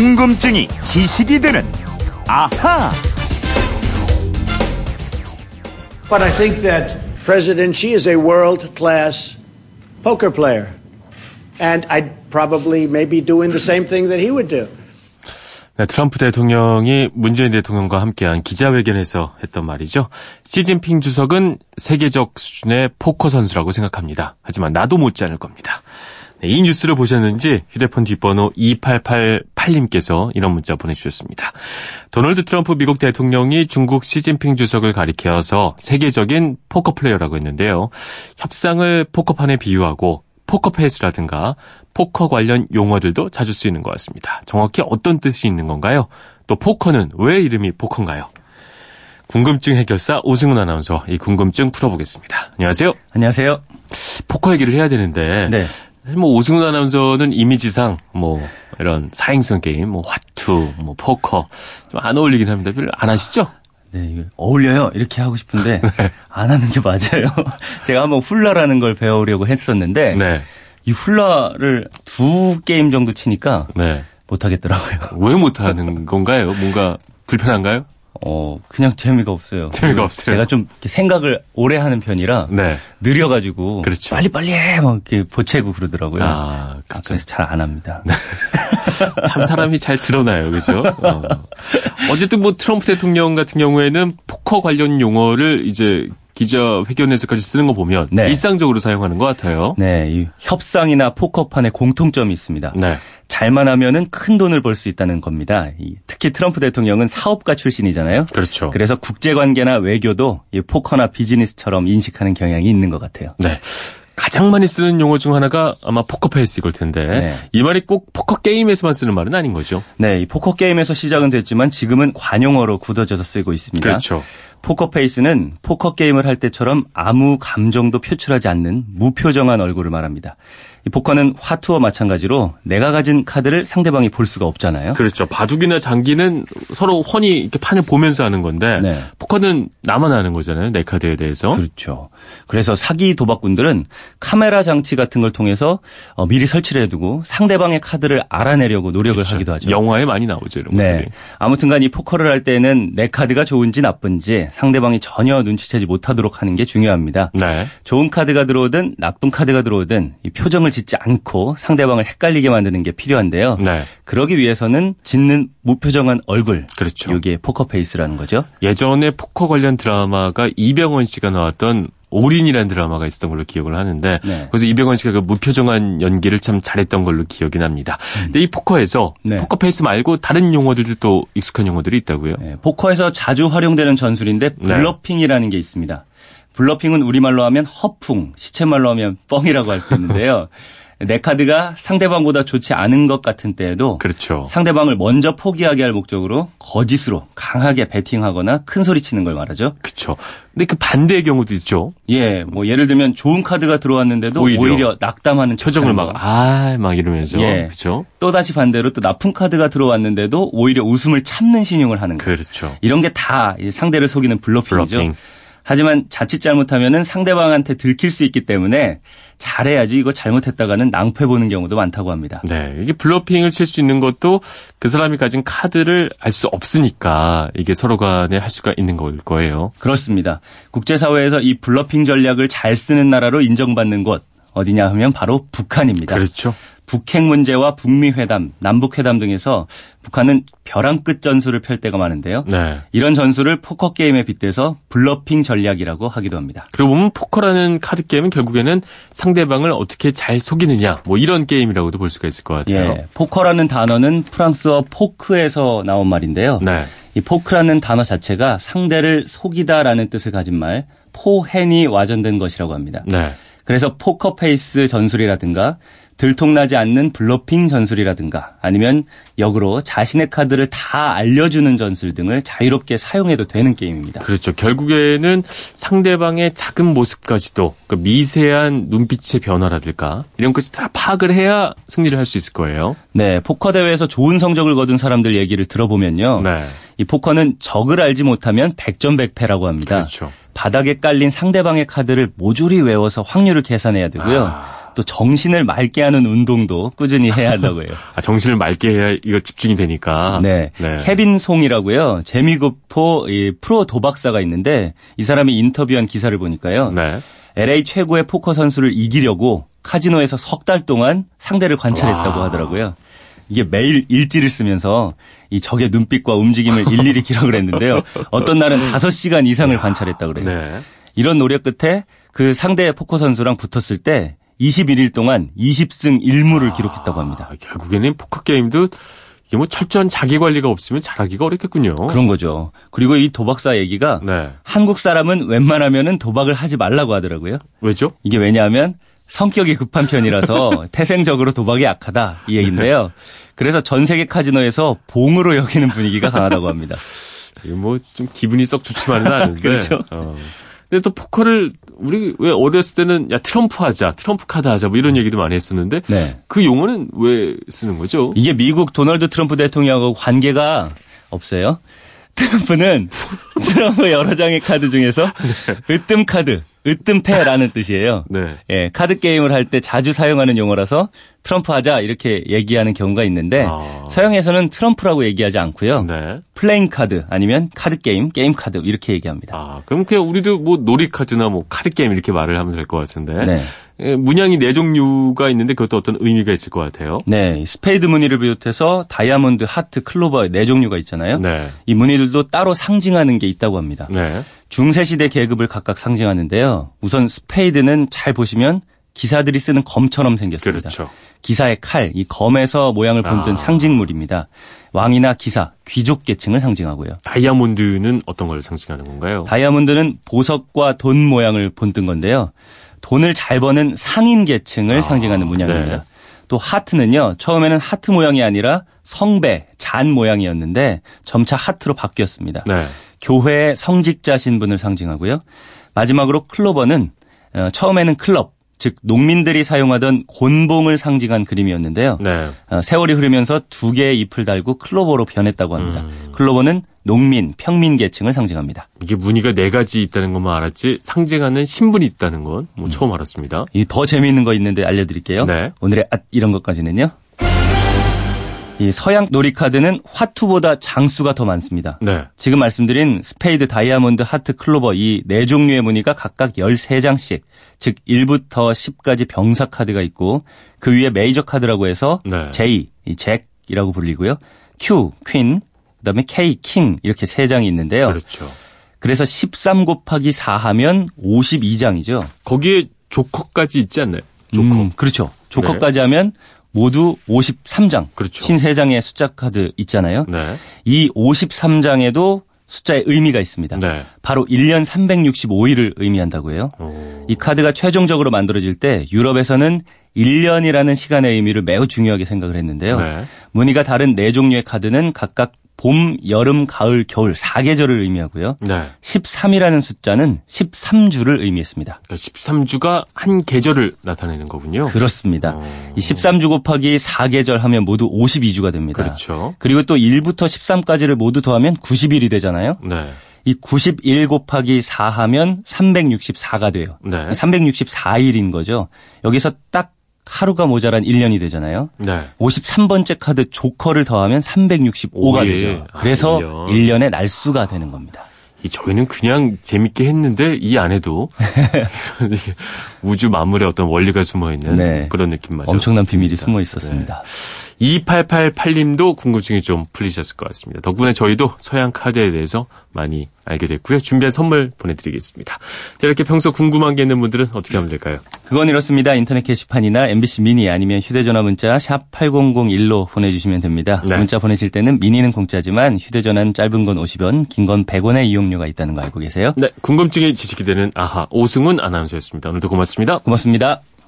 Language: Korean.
궁금증이 지식이 되는 아하. But I think that President Xi is a world class poker player. And I'd probably maybe doing the same thing that he would do. 네, 트럼프 대통령이 문재인 대통령과 함께한 기자회견에서 했던 말이죠. 시진핑 주석은 세계적 수준의 포커 선수라고 생각합니다. 하지만 나도 못지 않을 겁니다. 네, 이 뉴스를 보셨는지 휴대폰 뒷번호 2888님께서 이런 문자 보내주셨습니다. 도널드 트럼프 미국 대통령이 중국 시진핑 주석을 가리켜서 세계적인 포커 플레이어라고 했는데요. 협상을 포커판에 비유하고 포커페이스라든가 포커 관련 용어들도 자주 쓰이는 것 같습니다. 정확히 어떤 뜻이 있는 건가요? 또 포커는 왜 이름이 포커인가요? 궁금증 해결사 오승훈 아나운서 이 궁금증 풀어보겠습니다. 안녕하세요. 안녕하세요. 포커 얘기를 해야 되는데 네. 사실 뭐 오승훈 아나운서는 이미지상 뭐 이런 사행성 게임, 뭐 화투, 뭐 포커 좀 안 어울리긴 합니다. 별로 안 하시죠? 네, 어울려요. 이렇게 하고 싶은데 네. 안 하는 게 맞아요. 제가 한번 훌라라는 걸 배우려고 했었는데 네. 이 훌라를 두 게임 정도 치니까 네. 못 하겠더라고요. 왜 못 하는 건가요? 뭔가 불편한가요? 어, 그냥 재미가 없어요. 재미가 없어요. 제가 좀 생각을 오래 하는 편이라 네. 느려가지고 그렇죠. 빨리 빨리 해! 막 이렇게 보채고 그러더라고요. 아, 아, 그렇죠. 그래서 잘 안 합니다. 참 사람이 잘 드러나요, 그죠? 어. 어쨌든 뭐 트럼프 대통령 같은 경우에는 포커 관련 용어를 이제 기자 회견에서까지 쓰는 거 보면 네. 일상적으로 사용하는 것 같아요. 네, 이 협상이나 포커판에 공통점이 있습니다. 네. 잘만 하면은 큰 돈을 벌 수 있다는 겁니다. 이 특히 트럼프 대통령은 사업가 출신이잖아요. 그렇죠. 그래서 국제 관계나 외교도 이 포커나 비즈니스처럼 인식하는 경향이 있는 것 같아요. 네. 가장 많이 쓰는 용어 중 하나가 아마 포커페이스 이걸 텐데 네. 이 말이 꼭 포커 게임에서만 쓰는 말은 아닌 거죠. 네, 이 포커 게임에서 시작은 됐지만 지금은 관용어로 굳어져서 쓰이고 있습니다. 그렇죠. 포커페이스는 포커 게임을 할 때처럼 아무 감정도 표출하지 않는 무표정한 얼굴을 말합니다. 이 포커는 화투와 마찬가지로 내가 가진 카드를 상대방이 볼 수가 없잖아요. 그렇죠. 바둑이나 장기는 서로 훤히 이렇게 판을 보면서 하는 건데 네. 포커는 나만 아는 거잖아요. 내 카드에 대해서. 그렇죠. 그래서 사기 도박꾼들은 카메라 장치 같은 걸 통해서 어, 미리 설치를 해두고 상대방의 카드를 알아내려고 노력을 하기도 하죠. 영화에 많이 나오죠. 이런 네. 것들이. 아무튼간 이 포커를 할 때는 내 카드가 좋은지 나쁜지 상대방이 전혀 눈치채지 못하도록 하는 게 중요합니다. 네. 좋은 카드가 들어오든 나쁜 카드가 들어오든 이 표정을 짓지 않고 상대방을 헷갈리게 만드는 게 필요한데요. 네. 그러기 위해서는 짓는 무표정한 얼굴. 그렇죠. 이게 포커페이스라는 거죠. 예전에 포커 관련 드라마가 이병헌 씨가 나왔던 올인이라는 드라마가 있었던 걸로 기억을 하는데 네. 그래서 이병헌 씨가 그 무표정한 연기를 참 잘했던 걸로 기억이 납니다. 근데 이 포커에서 네. 포커페이스 말고 다른 용어들도 또 익숙한 용어들이 있다고요? 네, 포커에서 자주 활용되는 전술인데 네. bluffing이라는 게 있습니다. bluffing은 우리말로 하면 허풍, 시체말로 하면 뻥이라고 할 수 있는데요. 내 카드가 상대방보다 좋지 않은 것 같은 때에도 그렇죠. 상대방을 먼저 포기하게 할 목적으로 거짓으로 강하게 베팅하거나 큰 소리 치는 걸 말하죠. 그렇죠. 근데 그 반대의 경우도 있죠. 예, 뭐 예를 들면 좋은 카드가 들어왔는데도 오히려. 오히려, 낙담하는 표정을 막 거. 아막 이러면서 예. 그렇죠. 또 다시 반대로 또 나쁜 카드가 들어왔는데도 오히려 웃음을 참는 시늉을 하는 거. 그렇죠. 이런 게 다 상대를 속이는 bluffing이죠. bluffing. 하지만 자칫 잘못하면은 상대방한테 들킬 수 있기 때문에 잘해야지 이거 잘못했다가는 낭패 보는 경우도 많다고 합니다. 네, 이게 bluffing을 칠 수 있는 것도 그 사람이 가진 카드를 알 수 없으니까 이게 서로 간에 할 수가 있는 걸 거예요. 그렇습니다. 국제사회에서 이 bluffing 전략을 잘 쓰는 나라로 인정받는 곳 어디냐 하면 바로 북한입니다. 그렇죠. 북핵 문제와 북미 회담, 남북 회담 등에서 북한은 벼랑 끝 전술을 펼 때가 많은데요. 네. 이런 전술을 포커 게임에 빗대서 bluffing 전략이라고 하기도 합니다. 그리고 보면 포커라는 카드 게임은 결국에는 상대방을 어떻게 잘 속이느냐 뭐 이런 게임이라고도 볼 수가 있을 것 같아요. 예, 포커라는 단어는 프랑스어 poque에서 나온 말인데요. 네. 이 poque라는 단어 자체가 상대를 속이다라는 뜻을 가진 말, pochen이 와전된 것이라고 합니다. 네. 그래서 포커페이스 전술이라든가 들통나지 않는 bluffing 전술이라든가 아니면 역으로 자신의 카드를 다 알려주는 전술 등을 자유롭게 사용해도 되는 게임입니다. 그렇죠. 결국에는 상대방의 작은 모습까지도 그 미세한 눈빛의 변화라든가 이런 것을 다 파악을 해야 승리를 할 수 있을 거예요. 네, 포커 대회에서 좋은 성적을 거둔 사람들 얘기를 들어보면요. 네. 이 포커는 적을 알지 못하면 백전백패라고 합니다. 그렇죠. 바닥에 깔린 상대방의 카드를 모조리 외워서 확률을 계산해야 되고요. 아. 또또 정신을 맑게 하는 운동도 꾸준히 해야 한다고 해요. 아, 정신을 맑게 해야 이거 집중이 되니까. 네. 케빈 송이라고요. 재미교포 이 프로 도박사가 있는데 이 사람이 인터뷰한 기사를 보니까요. 네. LA 최고의 포커 선수를 이기려고 카지노에서 석 달 동안 상대를 관찰했다고 와. 하더라고요. 이게 매일 일지를 쓰면서 이 적의 눈빛과 움직임을 일일이 기록을 했는데요. 어떤 날은 5시간 이상을 관찰했다고 그래요. 네. 이런 노력 끝에 그 상대 포커 선수랑 붙었을 때 21일 동안 20승 1무를 기록했다고 합니다. 아, 결국에는 포커 게임도 이게 뭐 철저한 자기 관리가 없으면 잘하기가 어렵겠군요. 그런 거죠. 그리고 이 도박사 얘기가 네. 한국 사람은 웬만하면은 도박을 하지 말라고 하더라고요. 왜죠? 이게 왜냐하면 성격이 급한 편이라서 태생적으로 도박이 약하다 이 얘기인데요. 그래서 전 세계 카지노에서 봉으로 여기는 분위기가 강하다고 합니다. 뭐 좀 기분이 썩 좋지만은 않은데. 그렇죠. 어. 근데 또 포커를 우리 왜 어렸을 때는 야 트럼프 하자, 트럼프 카드 하자 뭐 이런 얘기도 많이 했었는데 네. 그 용어는 왜 쓰는 거죠? 이게 미국 도널드 트럼프 대통령하고 관계가 없어요. 트럼프는 트럼프 여러 장의 카드 중에서 으뜸 카드, 으뜸패라는 뜻이에요. 네. 예, 카드 게임을 할 때 자주 사용하는 용어라서 트럼프 하자 이렇게 얘기하는 경우가 있는데 아. 서양에서는 트럼프라고 얘기하지 않고요. 네. playing card 아니면 카드 게임, 게임 카드 이렇게 얘기합니다. 아, 그럼 그냥 우리도 뭐 놀이 카드나 뭐 카드 게임 이렇게 말을 하면 될 것 같은데. 네. 예, 문양이 네 종류가 있는데 그것도 어떤 의미가 있을 것 같아요. 네, 스페이드 무늬를 비롯해서 다이아몬드, 하트, 클로버 네 종류가 있잖아요. 네. 이 무늬들도 따로 상징하는 게 있다고 합니다. 네. 중세 시대 계급을 각각 상징하는데요. 우선 스페이드는 잘 보시면 기사들이 쓰는 검처럼 생겼습니다. 그렇죠. 기사의 칼, 이 검에서 모양을 본뜬 아. 상징물입니다. 왕이나 기사, 귀족 계층을 상징하고요. 다이아몬드는 어떤 걸 상징하는 건가요? 다이아몬드는 보석과 돈 모양을 본뜬 건데요. 돈을 잘 버는 상인 계층을 아, 상징하는 문양입니다. 네. 또 하트는요. 처음에는 하트 모양이 아니라 성배, 잔 모양이었는데 점차 하트로 바뀌었습니다. 네. 교회의 성직자 신분을 상징하고요. 마지막으로 클로버는 어, 처음에는 클럽, 즉 농민들이 사용하던 곤봉을 상징한 그림이었는데요. 네. 어, 세월이 흐르면서 두 개의 잎을 달고 클로버로 변했다고 합니다. 음. 클로버는 농민, 평민 계층을 상징합니다. 이게 무늬가 네 가지 있다는 것만 알았지 상징하는 신분이 있다는 건뭐 처음 알았습니다. 이 더 재미있는 거 있는데 알려드릴게요. 네. 오늘의 앗 이런 것까지는요. 이 서양 놀이카드는 화투보다 장수가 더 많습니다. 네. 지금 말씀드린 스페이드, 다이아몬드, 하트, 클로버 이 네 종류의 무늬가 각각 13장씩, 즉 1부터 10까지 병사 카드가 있고 그 위에 메이저 카드라고 해서 네. J, 이 잭이라고 불리고요. Q, 퀸, 그다음에 K, 킹 이렇게 세 장이 있는데요. 그렇죠. 그래서 13 곱하기 4 하면 52장이죠. 거기에 조커까지 있지 않나요? 조커. 네. 음, 그렇죠. 조커까지 하면 모두 53장. 그렇죠. 53장의 숫자 카드 있잖아요. 네. 이 53장에도 숫자의 의미가 있습니다. 네. 바로 1년 365일을 의미한다고 해요. 오. 이 카드가 최종적으로 만들어질 때 유럽에서는 1년이라는 시간의 의미를 매우 중요하게 생각을 했는데요. 네. 무늬가 다른 네 종류의 카드는 각각 봄, 여름, 가을, 겨울 4계절을 의미하고요. 네. 13이라는 숫자는 13주를 의미했습니다. 그러니까 13주가 한 계절을 나타내는 거군요. 그렇습니다. 어. 이 13주 곱하기 4계절 하면 모두 52주가 됩니다. 그렇죠. 그리고 또 1부터 13까지를 모두 더하면 90일이 되잖아요. 네. 이91 곱하기 4 하면 364가 돼요. 네. 364일인 거죠. 여기서 딱 하루가 모자란 1년이 되잖아요. 네. 53번째 카드 조커를 더하면 365가 오, 예. 되죠. 아, 그래서 1년. 1년의 날수가 되는 겁니다. 이 저희는 그냥 재밌게 했는데 이 안에도 우주 만물의 어떤 원리가 숨어 있는 네. 그런 느낌 맞죠? 엄청난 비밀이 숨어 있었습니다. 2888님도 궁금증이 좀 풀리셨을 것 같습니다. 덕분에 저희도 서양 카드에 대해서 많이 알게 됐고요. 준비한 선물 보내드리겠습니다. 자, 이렇게 평소 궁금한 게 있는 분들은 어떻게 하면 될까요? 그건 이렇습니다. 인터넷 게시판이나 MBC 미니 아니면 휴대전화 문자 샵 8001로 보내주시면 됩니다. 네. 문자 보내실 때는 미니는 공짜지만 휴대전화는 짧은 건 50원, 긴 건 100원의 이용료가 있다는 거 알고 계세요? 네, 궁금증이 지식이 되는 아하 오승훈 아나운서였습니다. 오늘도 고맙습니다. 고맙습니다.